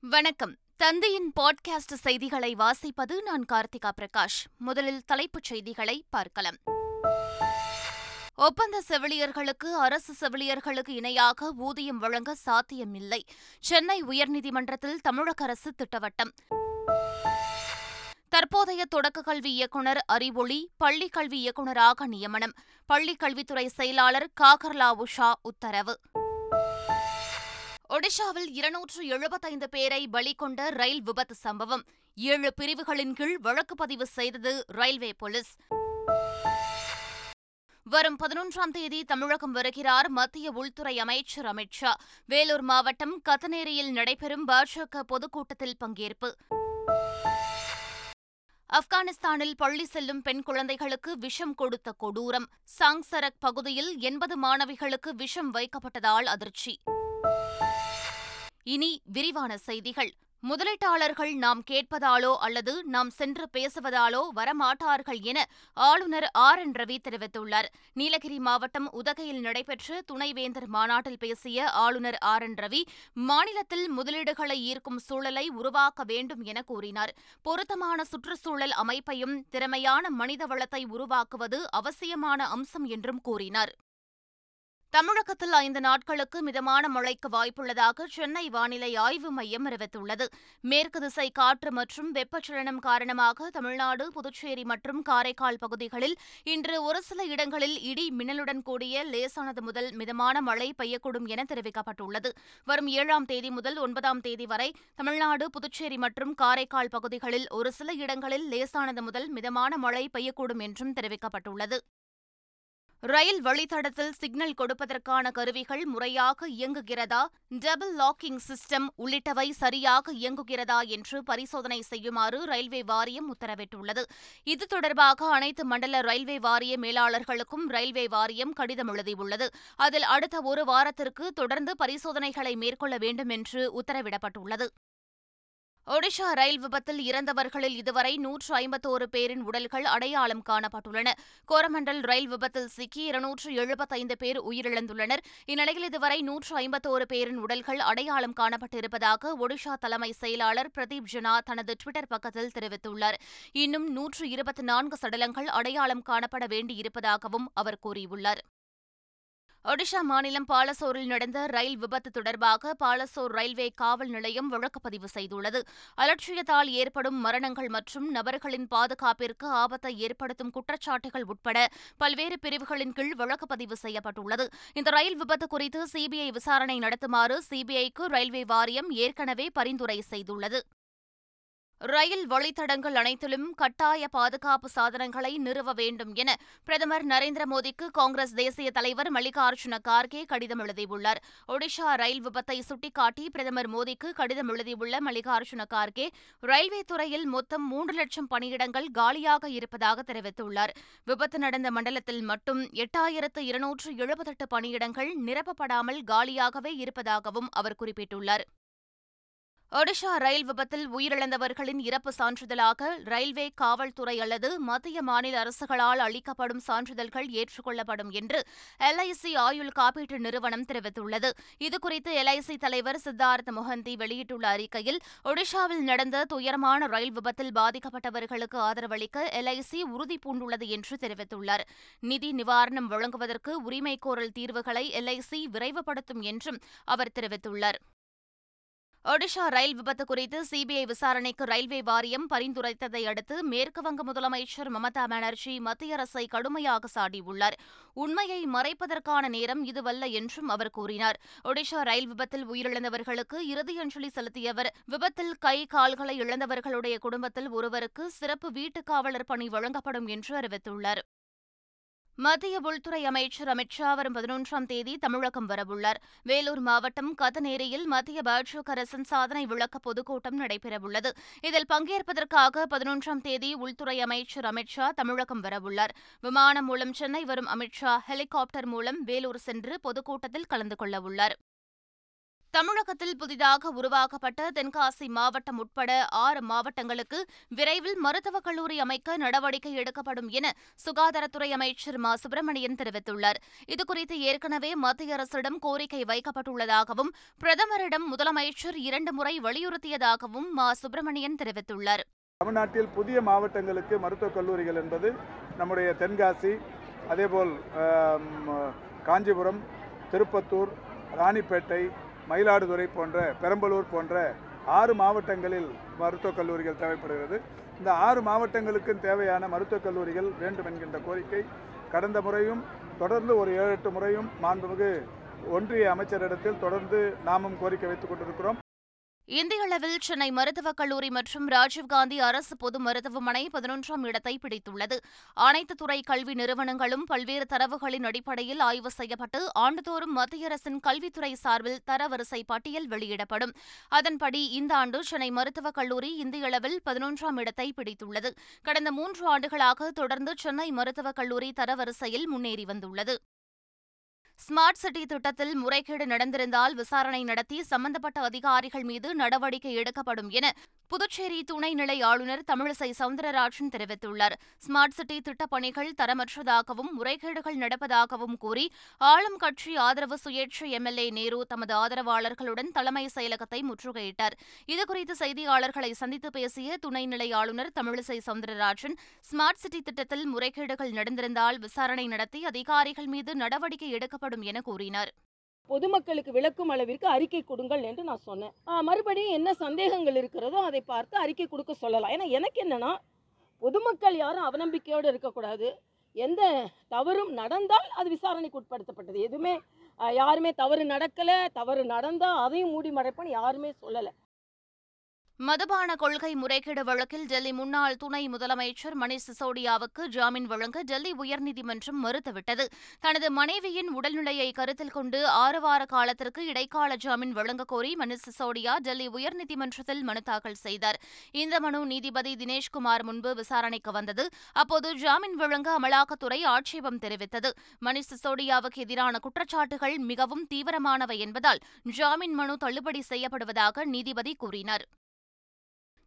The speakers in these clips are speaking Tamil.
வணக்கம். தந்தையின் பாட்காஸ்ட் செய்திகளை வாசிப்பது நான் கார்த்திகா பிரகாஷ். முதலில் தலைப்புச் செய்திகளை பார்க்கலாம். ஒப்பந்த செவிலியர்களுக்கு அரசு செவிலியர்களுக்கு இணையாக ஊதியம் வழங்க சாத்தியமில்லை. சென்னை உயர்நீதிமன்றத்தில் தமிழக அரசு திட்டவட்டம். தற்போதைய தொடக்க கல்வி இயக்குநர் அறிவொளி பள்ளிக் கல்வி இயக்குநராக நியமனம். பள்ளிக் கல்வித்துறை செயலாளர் காகர்லா உஷா உத்தரவு. ஒடிஷாவில் இருநூற்று எழுபத்தைந்து பேரை பலி கொண்ட ரயில் விபத்து சம்பவம். ஏழு பிரிவுகளின் கீழ் வழக்கு பதிவு செய்தது ரயில்வே போலீஸ். வரும் பதினொன்றாம் தேதி தமிழகம் வருகிறார் மத்திய உள்துறை அமைச்சர் அமித் ஷா. வேலூர் மாவட்டம் கத்தனேரியில் நடைபெறும் பாஜக பொதுக்கூட்டத்தில் பங்கேற்பு. ஆப்கானிஸ்தானில் பள்ளி செல்லும் பெண் குழந்தைகளுக்கு விஷம் கொடுத்த கொடூரம். சாங்சரக் பகுதியில் எண்பது மாணவிகளுக்கு விஷம் வைக்கப்பட்டதால் அதிர்ச்சி. இனி விரிவான செய்திகள். முதலீட்டாளர்கள் நாம் கேட்பதாலோ அல்லது நாம் சென்று பேசுவதாலோ வரமாட்டார்கள் என ஆளுநர் ஆர் என் ரவி தெரிவித்துள்ளார். நீலகிரி மாவட்டம் உதகையில் நடைபெற்ற துணைவேந்தர் மாநாட்டில் பேசிய ஆளுநர் ஆர் என் ரவி மாநிலத்தில் முதலீடுகளை ஈர்க்கும் சூழலை உருவாக்க வேண்டும் என கூறினார். பொருத்தமான சுற்றுச்சூழல் அமைப்பையும் திறமையான மனித வளத்தை உருவாக்குவது அவசியமான அம்சம் என்றும் கூறினார். தமிழகத்தில் ஐந்து நாட்களுக்கு மிதமான மழைக்கு வாய்ப்புள்ளதாக சென்னை வானிலை ஆய்வு மையம் அறிவித்துள்ளது. மேற்கு திசை காற்று மற்றும் வெப்பச்சலனம் காரணமாக தமிழ்நாடு புதுச்சேரி மற்றும் காரைக்கால் பகுதிகளில் இன்று ஒரு சில இடங்களில் இடி மின்னலுடன் கூடிய லேசானது முதல் மிதமான மழை பெய்யக்கூடும் என தெரிவிக்கப்பட்டுள்ளது. வரும் ஏழாம் தேதி முதல் ஒன்பதாம் தேதி வரை தமிழ்நாடு புதுச்சேரி மற்றும் காரைக்கால் பகுதிகளில் ஒரு சில இடங்களில் லேசானது முதல் மிதமான மழை பெய்யக்கூடும் என்றும் தெரிவிக்கப்பட்டுள்ளது. ரயில் வழித்தடத்தில் சிக்னல் கொடுப்பதற்கான கருவிகள் முறையாக இயங்குகிறதா? டபுள் லாக்கிங் சிஸ்டம் உள்ளிட்டவை சரியாக இயங்குகிறதா என்று பரிசோதனை செய்யுமாறு ரயில்வே வாரியம் உத்தரவிட்டுள்ளது. இது தொடர்பாக அனைத்து மண்டல ரயில்வே வாரிய மேலாளர்களுக்கும் ரயில்வே வாரியம் கடிதம் எழுதியுள்ளது. அதில் அடுத்த ஒரு வாரத்திற்கு தொடர்ந்து பரிசோதனைகளை மேற்கொள்ள வேண்டும் என்று உத்தரவிடப்பட்டுள்ளது. ஒடிஷா ரயில் விபத்தில் இறந்தவர்களில் இதுவரை நூற்று ஐம்பத்தோரு பேரின் உடல்கள் அடையாளம் காணப்பட்டுள்ளன. கோரமண்டல் ரயில் விபத்தில் சிக்கி இருநூற்று எழுபத்தைந்து பேர் உயிரிழந்துள்ளனர். இந்நிலையில் இதுவரை நூற்று ஐம்பத்தோரு பேரின் உடல்கள் அடையாளம் காணப்பட்டிருப்பதாக ஒடிஷா தலைமை செயலாளர் பிரதீப் ஜனா தனது டுவிட்டர் பக்கத்தில் தெரிவித்துள்ளார். இன்னும் நூற்று இருபத்தி நான்கு சடலங்கள் அடையாளம் காணப்பட வேண்டியிருப்பதாகவும் அவர் கூறியுள்ளார். ஒடிஷா மாநிலம் பாலசோரில் நடந்த ரயில் விபத்து தொடர்பாக பாலசோர் ரயில்வே காவல் நிலையம் வழக்குப்பதிவு செய்துள்ளது. அலட்சியத்தால் ஏற்படும் மரணங்கள் மற்றும் நபர்களின் பாதுகாப்பிற்கு ஆபத்தை ஏற்படுத்தும் குற்றச்சாட்டுகள் உட்பட பல்வேறு பிரிவுகளின் கீழ் வழக்குப்பதிவு செய்யப்பட்டுள்ளது. இந்த ரயில் விபத்து குறித்து சிபிஐ விசாரணை நடத்துமாறு சிபிஐக்கு ரயில்வே வாரியம் ஏற்கனவே பரிந்துரை செய்துள்ளது. ரயில் வழித்தடங்கள் அனைத்திலும் கட்டாய பாதுகாப்பு சாதனங்களை நிறுவ வேண்டும் என பிரதமர் நரேந்திர மோடிக்கு காங்கிரஸ் தேசிய தலைவர் மல்லிகார்ஜுன கார்கே கடிதம் எழுதியுள்ளார். ஒடிஷா ரயில் விபத்தை சுட்டிக்காட்டி பிரதமர் மோடிக்கு கடிதம் எழுதியுள்ள மல்லிகார்ஜுன கார்கே ரயில்வே துறையில் மொத்தம் மூன்று லட்சம் பணியிடங்கள் காலியாக இருப்பதாக தெரிவித்துள்ளார். விபத்து நடந்த மண்டலத்தில் மட்டும் எட்டாயிரத்து இருநூற்று எழுபத்தெட்டு பணியிடங்கள் நிரப்பப்படாமல் காலியாகவே இருப்பதாகவும் அவர் குறிப்பிட்டுள்ளார். ஒடிஷா ரயில் விபத்தில் உயிரிழந்தவர்களின் இறப்பு சான்றிதழாக ரயில்வே காவல்துறை அல்லது மத்திய மாநில அரசுகளால் அளிக்கப்படும் சான்றிதழ்கள் ஏற்றுக்கொள்ளப்படும் என்று எல்ஐசி ஆயுள் காப்பீட்டு நிறுவனம் தெரிவித்துள்ளது. இதுகுறித்து எல்ஐசி தலைவர் சித்தார்த் மொஹந்தி வெளியிட்டுள்ள அறிக்கையில் ஒடிஷாவில் நடந்த துயரமான ரயில் விபத்தில் பாதிக்கப்பட்டவர்களுக்கு ஆதரவளிக்க எல்ஐசி உறுதிபூண்டுள்ளது என்று தெரிவித்துள்ளார். நிதி நிவாரணம் வழங்குவதற்கு உரிமைகோரல் தீர்வுகளை எல்ஐசி விரைவுபடுத்தும் என்றும் அவர் தெரிவித்துள்ளார். ஒடிஷா ரயில் விபத்து குறித்து சிபிஐ விசாரணைக்கு ரயில்வே வாரியம் பரிந்துரைத்ததை அடுத்து மேற்குவங்க முதலமைச்சர் மமதா பானர்ஜி மத்திய அரசை கடுமையாக சாடியுள்ளார். உண்மையை மறைப்பதற்கான நேரம் இதுவல்ல என்றும் அவர் கூறினார். ஒடிஷா ரயில் விபத்தில் உயிரிழந்தவர்களுக்கு இறுதியஞ்சலி செலுத்தியவர் விபத்தில் கை கால்களை இழந்தவர்களுடைய குடும்பத்தில் ஒருவருக்கு சிறப்பு வீட்டுக் காவலர் பணி வழங்கப்படும் என்று அறிவித்துள்ளார். மத்திய உள்துறை அமைச்சர் அமித் ஷா வரும் பதினொன்றாம் தேதி தமிழகம் வரவுள்ளார். வேலூர் மாவட்டம் கதநேரியில் மத்திய பாஜக அரசின் சாதனை விளக்க பொதுக்கூட்டம் நடைபெறவுள்ளது. இதில் பங்கேற்பதற்காக பதினொன்றாம் தேதி உள்துறை அமைச்சர் அமித் ஷா தமிழகம் வரவுள்ளார். விமானம் மூலம் சென்னை வரும் அமித் ஷா ஹெலிகாப்டர் மூலம் வேலூர் சென்று பொதுக்கூட்டத்தில் கலந்து கொள்ளவுள்ளார். தமிழகத்தில் புதிதாக உருவாக்கப்பட்ட தென்காசி மாவட்டம் உட்பட ஆறு மாவட்டங்களுக்கு விரைவில் மருத்துவக் கல்லூரி அமைக்க நடவடிக்கை எடுக்கப்படும் என சுகாதாரத்துறை அமைச்சர் மா. சுப்பிரமணியன் தெரிவித்துள்ளார். இதுகுறித்து ஏற்கனவே மத்திய அரசிடம் கோரிக்கை வைக்கப்பட்டுள்ளதாகவும் பிரதமரிடம் முதலமைச்சர் இரண்டு முறை வலியுறுத்தியதாகவும் மா. சுப்பிரமணியன் தெரிவித்துள்ளார். தமிழ்நாட்டில் புதிய மாவட்டங்களுக்கு மருத்துவக் கல்லூரிகள் என்பது நம்முடைய தென்காசி அதேபோல் காஞ்சிபுரம் திருப்பத்தூர் ராணிப்பேட்டை மயிலாடுதுறை போன்ற பெரம்பலூர் போன்ற ஆறு மாவட்டங்களில் மருத்துவக் கல்லூரிகள் தேவைப்படுகிறது. இந்த ஆறு மாவட்டங்களுக்கும் தேவையான மருத்துவக் கல்லூரிகள் வேண்டும் என்கின்ற கோரிக்கை கடந்த முறையும் தொடர்ந்து ஒரு ஏழு எட்டு முறையும் மாண்புமிகு ஒன்றிய அமைச்சரிடத்தில் தொடர்ந்து நாமும் கோரிக்கை வைத்துக் கொண்டிருக்கிறோம். இந்திய அளவில் சென்னை மருத்துவக் கல்லூரி மற்றும் ராஜீவ்காந்தி அரசு பொது மருத்துவமனை பதினொன்றாம் இடத்தை பிடித்துள்ளது. அனைத்து துறை கல்வி நிறுவனங்களும் பல்வேறு தரவுகளின் அடிப்படையில் ஆய்வு செய்யப்பட்டு ஆண்டுதோறும் மத்திய அரசின் கல்வித்துறை சார்பில் தரவரிசை பட்டியல் வெளியிடப்படும். அதன்படி இந்த ஆண்டு சென்னை மருத்துவக் கல்லூரி இந்திய அளவில் பதினொன்றாம் இடத்தை பிடித்துள்ளது. கடந்த மூன்று ஆண்டுகளாக தொடர்ந்து சென்னை மருத்துவக் கல்லூரி தரவரிசையில் முன்னேறி வந்துள்ளது. ஸ்மார்ட் சிட்டி திட்டத்தில் முறைகேடு நடந்திருந்தால் விசாரணை நடத்தி சம்பந்தப்பட்ட அதிகாரிகள் மீது நடவடிக்கை எடுக்கப்படும் என புதுச்சேரி துணைநிலை ஆளுநர் தமிழிசை சவுந்தரராஜன் தெரிவித்துள்ளார். ஸ்மார்ட் சிட்டி திட்டப் பணிகள் தரமற்றதாகவும் முறைகேடுகள் நடப்பதாகவும் கூறி ஆளும் கட்சி ஆதரவு சுயேட்சை எம்எல்ஏ நேரு தமது ஆதரவாளர்களுடன் தலைமை செயலகத்தை முற்றுகையிட்டார். இதுகுறித்து செய்தியாளர்களை சந்தித்து பேசிய துணைநிலை ஆளுநர் தமிழிசை சவுந்தரராஜன் ஸ்மார்ட் சிட்டி திட்டத்தில் முறைகேடுகள் நடந்திருந்தால் விசாரணை நடத்தி அதிகாரிகள் மீது நடவடிக்கை எடுக்கப்படும் என கூறினார். பொதுமக்களுக்கு விளக்கும் அளவிற்கு அறிக்கை கொடுங்கள் என்று நான் சொன்னேன். மறுபடியும் என்ன சந்தேகங்கள் இருக்கிறதோ அதை பார்த்து அறிக்கை கொடுக்க சொல்லலாம். ஏன்னா எனக்கு என்னன்னா பொதுமக்கள் யாரும் அவநம்பிக்கையோடு இருக்கக்கூடாது. எந்த தவறும் நடந்தால் அது விசாரணைக்கு உட்படுத்தப்பட்டது. எதுவுமே யாருமே தவறு நடக்கலை தவறு நடந்தால் அதையும் மூடி மறைப்பேன்னு யாருமே சொல்லலை. மதுபான கொள்கை முறைகேடு வழக்கில் டெல்லி முன்னாள் துணை முதலமைச்சர் மணிஷ் சிசோடியாவுக்கு ஜாமீன் வழங்க டெல்லி உயர்நீதிமன்றம் மறுத்துவிட்டது. தனது மனைவியின் உடல்நிலையை கருத்தில் கொண்டு ஆறு வார காலத்திற்கு இடைக்கால ஜாமீன் வழங்கக் கோரி மணீஷ் சிசோடியா டெல்லி உயர்நீதிமன்றத்தில் மனு தாக்கல் செய்தார். இந்த மனு நீதிபதி தினேஷ்குமார் முன்பு விசாரணைக்கு வந்தது. அப்போது ஜாமீன் வழங்க அமலாக்கத்துறை ஆட்சேபம் தெரிவித்தது. மணிஷ் சிசோடியாவுக்கு எதிரான குற்றச்சாட்டுகள் மிகவும் தீவிரமானவை என்பதால் ஜாமீன் மனு தள்ளுபடி செய்யப்படுவதாக நீதிபதி கூறினார்.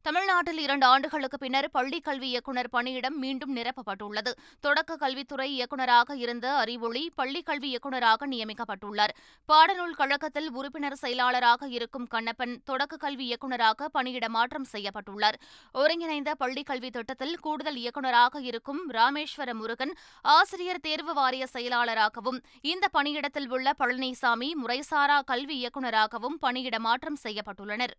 தமிழ்நாட்டில் இரண்டு ஆண்டுகளுக்கு பின்னர் பள்ளிக் கல்வி இயக்குநர் பணியிடம் மீண்டும் நிரப்பப்பட்டுள்ளது. தொடக்க கல்வித்துறை இயக்குநராக இருந்த அறிவொளி பள்ளிக் கல்வி இயக்குநராக நியமிக்கப்பட்டுள்ளார். பாடநூல் கழகத்தில் உறுப்பினர் செயலாளராக இருக்கும் கண்ணப்பன் தொடக்க கல்வி இயக்குநராக பணியிட மாற்றம் செய்யப்பட்டுள்ளார். ஒருங்கிணைந்த பள்ளிக் கல்வி திட்டத்தில் கூடுதல் இயக்குநராக இருக்கும் ராமேஸ்வர முருகன் ஆசிரியர் தேர்வு வாரிய செயலாளராகவும் இந்த பணியிடத்தில் உள்ள பழனிசாமி முறைசாரா கல்வி இயக்குநராகவும் பணியிட மாற்றம் செய்யப்பட்டுள்ளனர்.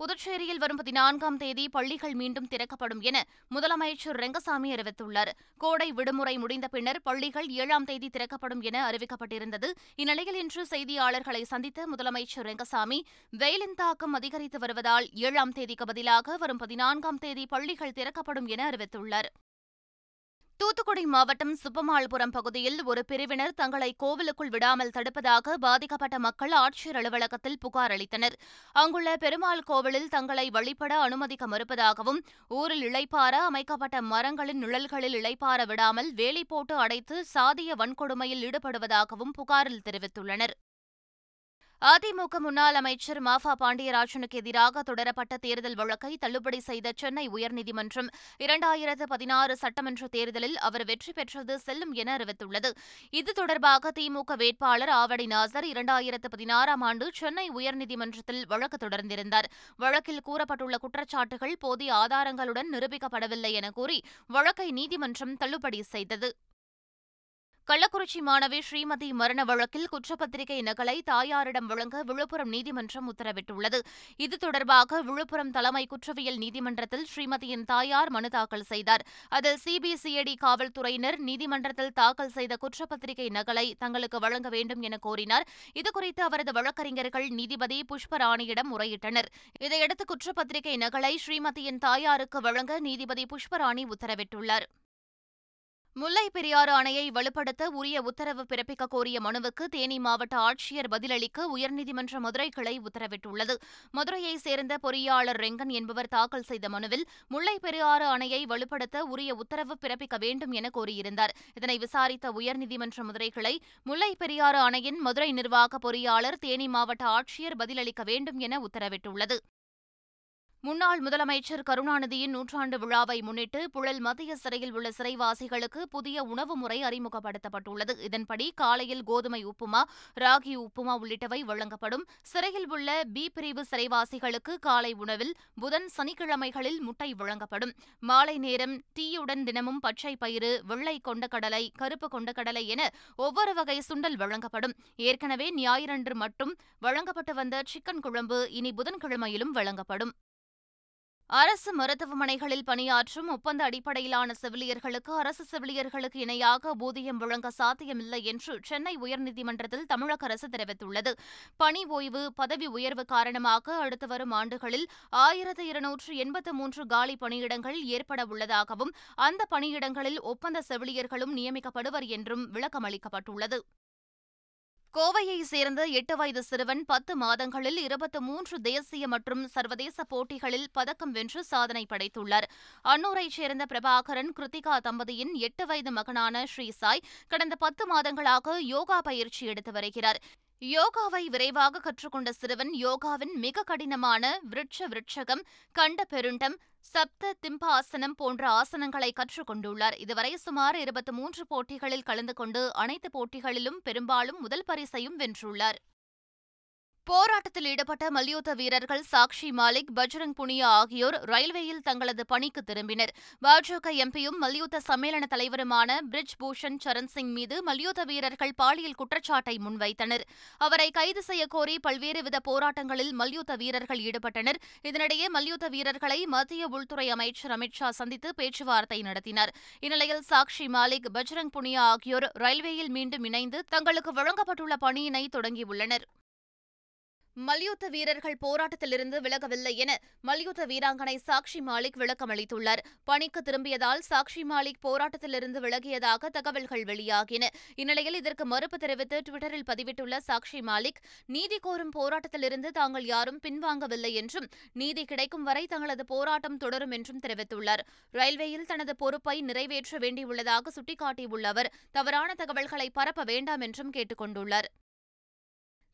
புதுச்சேரியில் வரும் பதினான்காம் தேதி பள்ளிகள் மீண்டும் திறக்கப்படும் என முதலமைச்சர் ரெங்கசாமி அறிவித்துள்ளார். கோடை விடுமுறை முடிந்த பின்னர் பள்ளிகள் ஏழாம் தேதி திறக்கப்படும் என அறிவிக்கப்பட்டிருந்தது. இந்நிலையில் இன்று செய்தியாளர்களை சந்தித்த முதலமைச்சர் ரெங்கசாமி வெயிலின் தாக்கம் அதிகரித்து வருவதால் ஏழாம் தேதிக்கு பதிலாக வரும் பதினான்காம் தேதி பள்ளிகள் திறக்கப்படும் என அறிவித்துள்ளார். தூத்துக்குடி மாவட்டம் சுப்பமாள்புரம் பகுதியில் ஒரு பிரிவினர் தங்களை கோவிலுக்குள் விடாமல் தடுப்பதாக பாதிக்கப்பட்ட மக்கள் ஆட்சியர் அலுவலகத்தில் புகார் அளித்தனர். அங்குள்ள பெருமாள் கோவிலில் தங்களை வழிபட அனுமதிக்க மறுப்பதாகவும் ஊரில் இழைப்பார அமைக்கப்பட்ட மரங்களின் நிழல்களில் இழைப்பார விடாமல் வேலி போட்டு அடைத்து சாதிய வன்கொடுமையில் ஈடுபடுவதாகவும் புகாரில் தெரிவித்துள்ளனர். அதிமுக முன்னாள் அமைச்சர் மாஃபா பாண்டியராஜனுக்கு எதிராக தொடரப்பட்ட தேர்தல் வழக்கை தள்ளுபடி செய்த சென்னை உயர்நீதிமன்றம் இரண்டாயிரத்து பதினாறு சட்டமன்ற தேர்தலில் அவர் வெற்றி பெற்றது செல்லும் என அறிவித்துள்ளது. இது தொடர்பாக திமுக வேட்பாளர் ஆவடி நாசர் இரண்டாயிரத்து பதினாறாம் ஆண்டு சென்னை உயர்நீதிமன்றத்தில் வழக்கு தொடர்ந்திருந்தார். வழக்கில் கூறப்பட்டுள்ள குற்றச்சாட்டுகள் போதிய ஆதாரங்களுடன் நிரூபிக்கப்படவில்லை என கூறி வழக்கை நீதிமன்றம் தள்ளுபடி செய்தது. கள்ளக்குறிச்சி மாணவி ஸ்ரீமதி மரண வழக்கில் குற்றப்பத்திரிகை நகலை தாயாரிடம் வழங்க விழுப்புரம் நீதிமன்றம் உத்தரவிட்டுள்ளது. இது தொடர்பாக விழுப்புரம் தலைமை குற்றவியல் நீதிமன்றத்தில் ஸ்ரீமதியின் தாயார் மனு தாக்கல் செய்தார். அதில் சிபிசிஐடி காவல்துறையினர் நீதிமன்றத்தில் தாக்கல் செய்த குற்றப்பத்திரிகை நகலை தங்களுக்கு வழங்க வேண்டும் என கோரினார். இதுகுறித்து அவரது வழக்கறிஞர்கள் நீதிபதி புஷ்பராணியிடம் முறையிட்டனர். இதையடுத்து குற்றப்பத்திரிகை நகலை ஸ்ரீமதியின் தாயாருக்கு வழங்க நீதிபதி புஷ்பராணி உத்தரவிட்டுள்ளார். முல்லை பெரியாறு அணையை வலுப்படுத்த உரிய உத்தரவு பிறப்பிக்க கோரிய மனுவுக்கு தேனி மாவட்ட ஆட்சியர் பதிலளிக்க உயர்நீதிமன்ற மதுரை கிளை உத்தரவிட்டுள்ளது. மதுரையைச் சேர்ந்த பொறியாளர் ரெங்கன் என்பவர் தாக்கல் செய்த மனுவில் முல்லை பெரியாறு அணையை வலுப்படுத்த உரிய உத்தரவு பிறப்பிக்க வேண்டும் என கோரியிருந்தார். இதனை விசாரித்த உயர்நீதிமன்ற மதுரை கிளை முல்லை பெரியாறு அணையின் மதுரை நிர்வாக பொறியாளர் தேனி மாவட்ட ஆட்சியர் பதிலளிக்க வேண்டும் என உத்தரவிட்டுள்ளது. முன்னாள் முதலமைச்சர் கருணாநிதியின் நூற்றாண்டு விழாவை முன்னிட்டு புழல் மத்திய சிறையில் உள்ள சிறைவாசிகளுக்கு புதிய உணவு முறை அறிமுகப்படுத்தப்பட்டுள்ளது. இதன்படி காலையில் கோதுமை உப்புமா ராகி உப்புமா உள்ளிட்டவை வழங்கப்படும். சிறையில் உள்ள பி பிரிவு சிறைவாசிகளுக்கு காலை உணவில் புதன் சனிக்கிழமைகளில் முட்டை வழங்கப்படும். மாலை நேரம் டீயுடன் தினமும் பச்சை பயிறு வெள்ளை கொண்டக்கடலை கருப்பு கொண்டக்கடலை என ஒவ்வொரு வகை சுண்டல் வழங்கப்படும். ஏற்கனவே ஞாயிறன்று மட்டும் வழங்கப்பட்டு வந்த சிக்கன் குழம்பு இனி புதன்கிழமையிலும் வழங்கப்படும். அரசு மருத்துவமனைகளில் பணியாற்றும் ஒப்பந்த அடிப்படையிலான செவிலியர்களுக்கு அரசு செவிலியர்களுக்கு இணையாக ஊதியம் வழங்க சாத்தியமில்லை என்று சென்னை உயர்நீதிமன்றத்தில் தமிழக அரசு தெரிவித்துள்ளது. பணி ஓய்வு பதவி உயர்வு காரணமாக அடுத்து வரும் ஆண்டுகளில் ஆயிரத்து இருநூற்று எண்பத்து மூன்று காலி பணியிடங்கள் ஏற்பட உள்ளதாகவும் அந்த பணியிடங்களில் ஒப்பந்த செவிலியர்களும் நியமிக்கப்படுவர் என்றும் விளக்கமளிக்கப்பட்டுள்ளது. கோவையை சேர்ந்த எட்டு வயது சிறுவன் பத்து மாதங்களில் இருபத்து மூன்று தேசிய மற்றும் சர்வதேச போட்டிகளில் பதக்கம் வென்று சாதனை படைத்துள்ளார். அன்னூரைச் சேர்ந்த பிரபாகரன் கிருத்திகா தம்பதியின் எட்டு வயது மகனான ஸ்ரீசாய் கடந்த பத்து மாதங்களாக யோகா பயிற்சி எடுத்து வருகிறார். யோகாவை விரைவாக கற்றுக்கொண்ட சிறுவன் யோகாவின் மிக கடினமான விருட்ச விருட்சகம் கண்ட பெருண்டம் சப்த திம்ப ஆசனம் போன்ற ஆசனங்களை கற்றுக்கொண்டுள்ளார். இதுவரை சுமார் இருபத்தி மூன்று போட்டிகளில் கலந்து கொண்டு அனைத்து போட்டிகளிலும் பெரும்பாலும் முதல் பரிசையும் வென்றுள்ளார். போராட்டத்தில் ஈடுபட்ட மல்யுத்த வீரர்கள் சாக்ஷி மாலிக் பஜ்ரங் புனியா ஆகியோர் ரயில்வேயில் தங்களது பணிக்கு திரும்பினர். பாஜக எம்பியும் மல்யுத்த சம்மேளன தலைவருமான பிரிஜ் பூஷன் சரண் சிங் மீது மல்யுத்த வீரர்கள் பாலியல் குற்றச்சாட்டை முன்வைத்தனர். அவரை கைது செய்யக்கோரி பல்வேறு வித போராட்டங்களில் மல்யுத்த வீரர்கள் ஈடுபட்டனர். இதனிடையே மல்யுத்த வீரர்களை மத்திய உள்துறை அமைச்சர் அமித் ஷா சந்தித்து பேச்சுவார்த்தை நடத்தினார். இந்நிலையில் சாக்ஷி மாலிக் பஜ்ரங் புனியா ஆகியோர் ரயில்வேயில் மீண்டும் இணைந்து தங்களுக்கு வழங்கப்பட்டுள்ள பணியினை தொடங்கியுள்ளனர். மல்யுத்த வீரர்கள் போராட்டத்திலிருந்து விலகவில்லை என மல்யுத்த வீராங்கனை சாக்ஷி மாலிக் விளக்கமளித்துள்ளார் பணிக்கு திரும்பியதால் சாக்ஷி மாலிக் போராட்டத்திலிருந்து விலகியதாக தகவல்கள் வெளியாகின. இந்நிலையில் இதற்கு மறுப்பு தெரிவித்து டுவிட்டரில் பதிவிட்டுள்ள சாக்ஷி மாலிக் நீதி கோரும் போராட்டத்திலிருந்து தாங்கள் யாரும் பின்வாங்கவில்லை என்றும் நீதி கிடைக்கும் வரை தங்களது போராட்டம் தொடரும் என்றும் தெரிவித்துள்ளார். ரயில்வேயில் தனது பொறுப்பை நிறைவேற்ற வேண்டியுள்ளதாக சுட்டிக்காட்டியுள்ள அவர் தவறான தகவல்களை பரப்ப வேண்டாம் என்றும் கேட்டுக் கொண்டுள்ளார்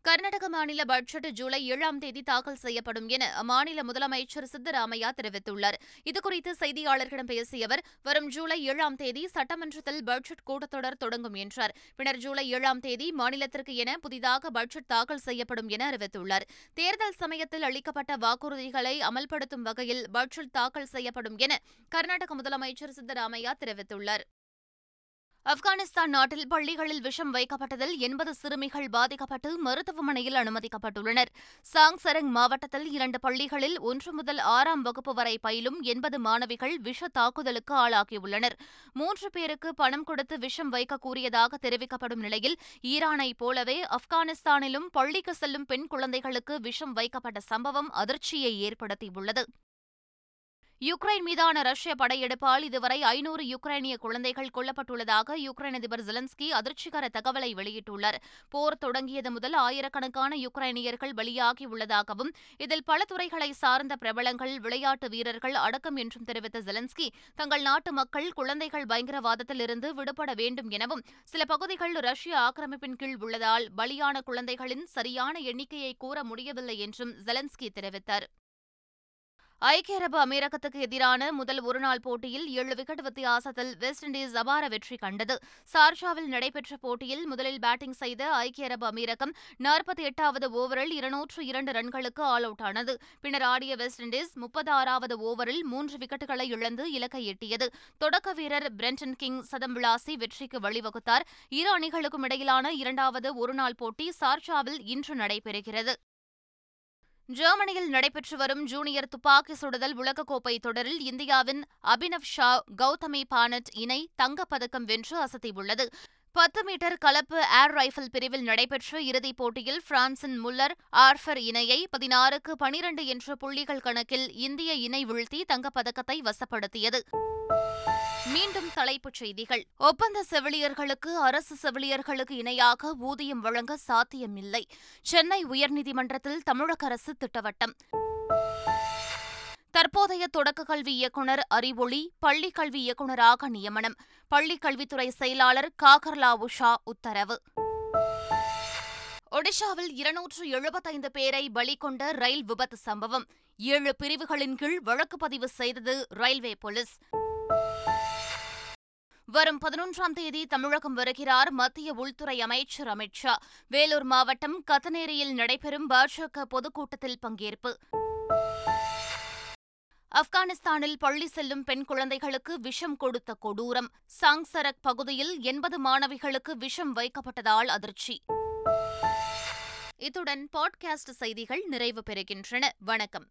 கர்நாடக மாநில பட்ஜெட் ஜூலை ஏழாம் தேதி தாக்கல் செய்யப்படும் என அம்மாநில முதலமைச்சர் சித்தராமையா தெரிவித்துள்ளார். இதுகுறித்து செய்தியாளர்களிடம் பேசிய அவர் வரும் ஜூலை ஏழாம் தேதி சட்டமன்றத்தில் பட்ஜெட் கூட்டத்தொடர் தொடங்கும் என்றார். பின்னர் ஜூலை ஏழாம் தேதி மாநிலத்திற்கு என புதிதாக பட்ஜெட் தாக்கல் செய்யப்படும் என அறிவித்துள்ளார். தேர்தல் சமயத்தில் அளிக்கப்பட்ட வாக்குறுதிகளை அமல்படுத்தும் வகையில் பட்ஜெட் தாக்கல் செய்யப்படும் என கர்நாடக முதலமைச்சர் சித்தராமையா தெரிவித்துள்ளார். ஆப்கானிஸ்தான் நாட்டில் பள்ளிகளில் விஷம் வைக்கப்பட்டதில் எண்பது சிறுமிகள் பாதிக்கப்பட்டு மருத்துவமனையில் அனுமதிக்கப்பட்டுள்ளனர். சாங்சரங் மாவட்டத்தில் இரண்டு பள்ளிகளில் ஒன்று முதல் ஆறாம் வகுப்பு வரை பயிலும் எண்பது மாணவிகள் விஷ தாக்குதலுக்கு ஆளாகியுள்ளனர். மூன்று பேருக்கு பணம் கொடுத்து விஷம் வைக்க கூறியதாக தெரிவிக்கப்படும் நிலையில் ஈரானைப் போலவே ஆப்கானிஸ்தானிலும் பள்ளிக்கு செல்லும் பெண் குழந்தைகளுக்கு விஷம் வைக்கப்பட்ட சம்பவம் அதிர்ச்சியை ஏற்படுத்தியுள்ளது. யுக்ரைன் மீதான ரஷ்ய படையெடுப்பால் இதுவரை ஐநூறு யுக்ரைனிய குழந்தைகள் கொல்லப்பட்டுள்ளதாக யுக்ரைன் அதிபர் ஜெலன்ஸ்கி அதிர்ச்சிகர தகவலை வெளியிட்டுள்ளார். போர் தொடங்கியது முதல் ஆயிரக்கணக்கான யுக்ரைனியர்கள் பலியாகியுள்ளதாகவும் இதில் பல துறைகளை சார்ந்த பிரபலங்கள் விளையாட்டு வீரர்கள் அடக்கம் என்றும் தெரிவித்த ஜெலன்ஸ்கி தங்கள் நாட்டு மக்கள் குழந்தைகள் பயங்கரவாதத்திலிருந்து விடுபட வேண்டும் எனவும் சில பகுதிகள் ரஷ்ய ஆக்கிரமிப்பின் கீழ் உள்ளதால் பலியான குழந்தைகளின் சரியான எண்ணிக்கையை கூற முடியவில்லை என்றும் ஜெலன்ஸ்கி தெரிவித்தார். ஐக்கிய அரபு அமீரகத்துக்கு எதிரான முதல் ஒருநாள் போட்டியில் ஏழு விக்கெட் வித்தியாசத்தில் வெஸ்ட் இண்டீஸ் அபார வெற்றி கண்டது. சார்ஜாவில் நடைபெற்ற போட்டியில் முதலில் பேட்டிங் செய்த ஐக்கிய அரபு அமீரகம் நாற்பத்தி எட்டாவது ஓவரில் இருநூற்று இரண்டு ரன்களுக்கு ஆல் அவுட் ஆனது. பின்னர் ஆடிய வெஸ்ட் இண்டீஸ் முப்பத்தி ஆறாவது ஓவரில் மூன்று விக்கெட்டுகளை இழந்து இலக்கை எட்டியது. தொடக்க வீரர் பிரெண்டன் கிங் சதம் விளாசி வெற்றிக்கு வழிவகுத்தார். இரு அணிகளுக்கும் இடையிலான இரண்டாவது ஒருநாள் போட்டி சார்ஜாவில் இன்று நடைபெறுகிறது. ஜெர்மனியில் நடைபெற்று வரும் ஜூனியர் துப்பாக்கி சுடுதல் உலகக்கோப்பை தொடரில் இந்தியாவின் அபினவ் ஷா கௌதமி பானட் இணை தங்கப்பதக்கம் வென்று அசத்தியுள்ளது. பத்து மீட்டர் கலப்பு ஏர் ரைஃபிள் பிரிவில் நடைபெற்ற இறுதிப் போட்டியில் பிரான்சின் முல்லர் ஆர்ஃபர் இணையை பதினாறுக்கு பனிரண்டு என்ற புள்ளிகள் கணக்கில் இந்திய இணை வீழ்த்தி தங்கப்பதக்கத்தை வசப்படுத்தியது. மீண்டும் தலைப்புச் செய்திகள். ஒப்பந்த செவிலியர்களுக்கு அரசு செவிலியர்களுக்கு இணையாக ஊதியம் வழங்க சாத்தியமில்லை. சென்னை உயர்நீதிமன்றத்தில் தமிழக அரசு திட்டவட்டம். தற்போதைய தொடக்க கல்வி இயக்குநர் அறிவொளி பள்ளிக் கல்வி இயக்குநராக நியமனம். பள்ளிக் கல்வித்துறை செயலாளர் காகர்லா உஷா உத்தரவு. ஒடிஷாவில் இருநூற்று எழுபத்தைந்து பேரை பலி கொண்ட ரயில் விபத்து சம்பவம். ஏழு பிரிவுகளின் கீழ் வழக்கு பதிவு செய்தது ரயில்வே போலீஸ். வரும் பதினொன்றாம் தேதி தமிழகம் வருகிறார் மத்திய உள்துறை அமைச்சர் அமித் ஷா. வேலூர் மாவட்டம் கத்தனேரியில் நடைபெறும் பாஜக பொதுக்கூட்டத்தில் பங்கேற்பு. ஆப்கானிஸ்தானில் பள்ளி செல்லும் பெண் குழந்தைகளுக்கு விஷம் கொடுத்த கொடூரம். சாங்சரக் பகுதியில் எண்பது மாணவிகளுக்கு விஷம் வைக்கப்பட்டதால் அதிர்ச்சி. இத்துடன் பாட்காஸ்ட் செய்திகள் நிறைவு பெறுகின்றன. வணக்கம்.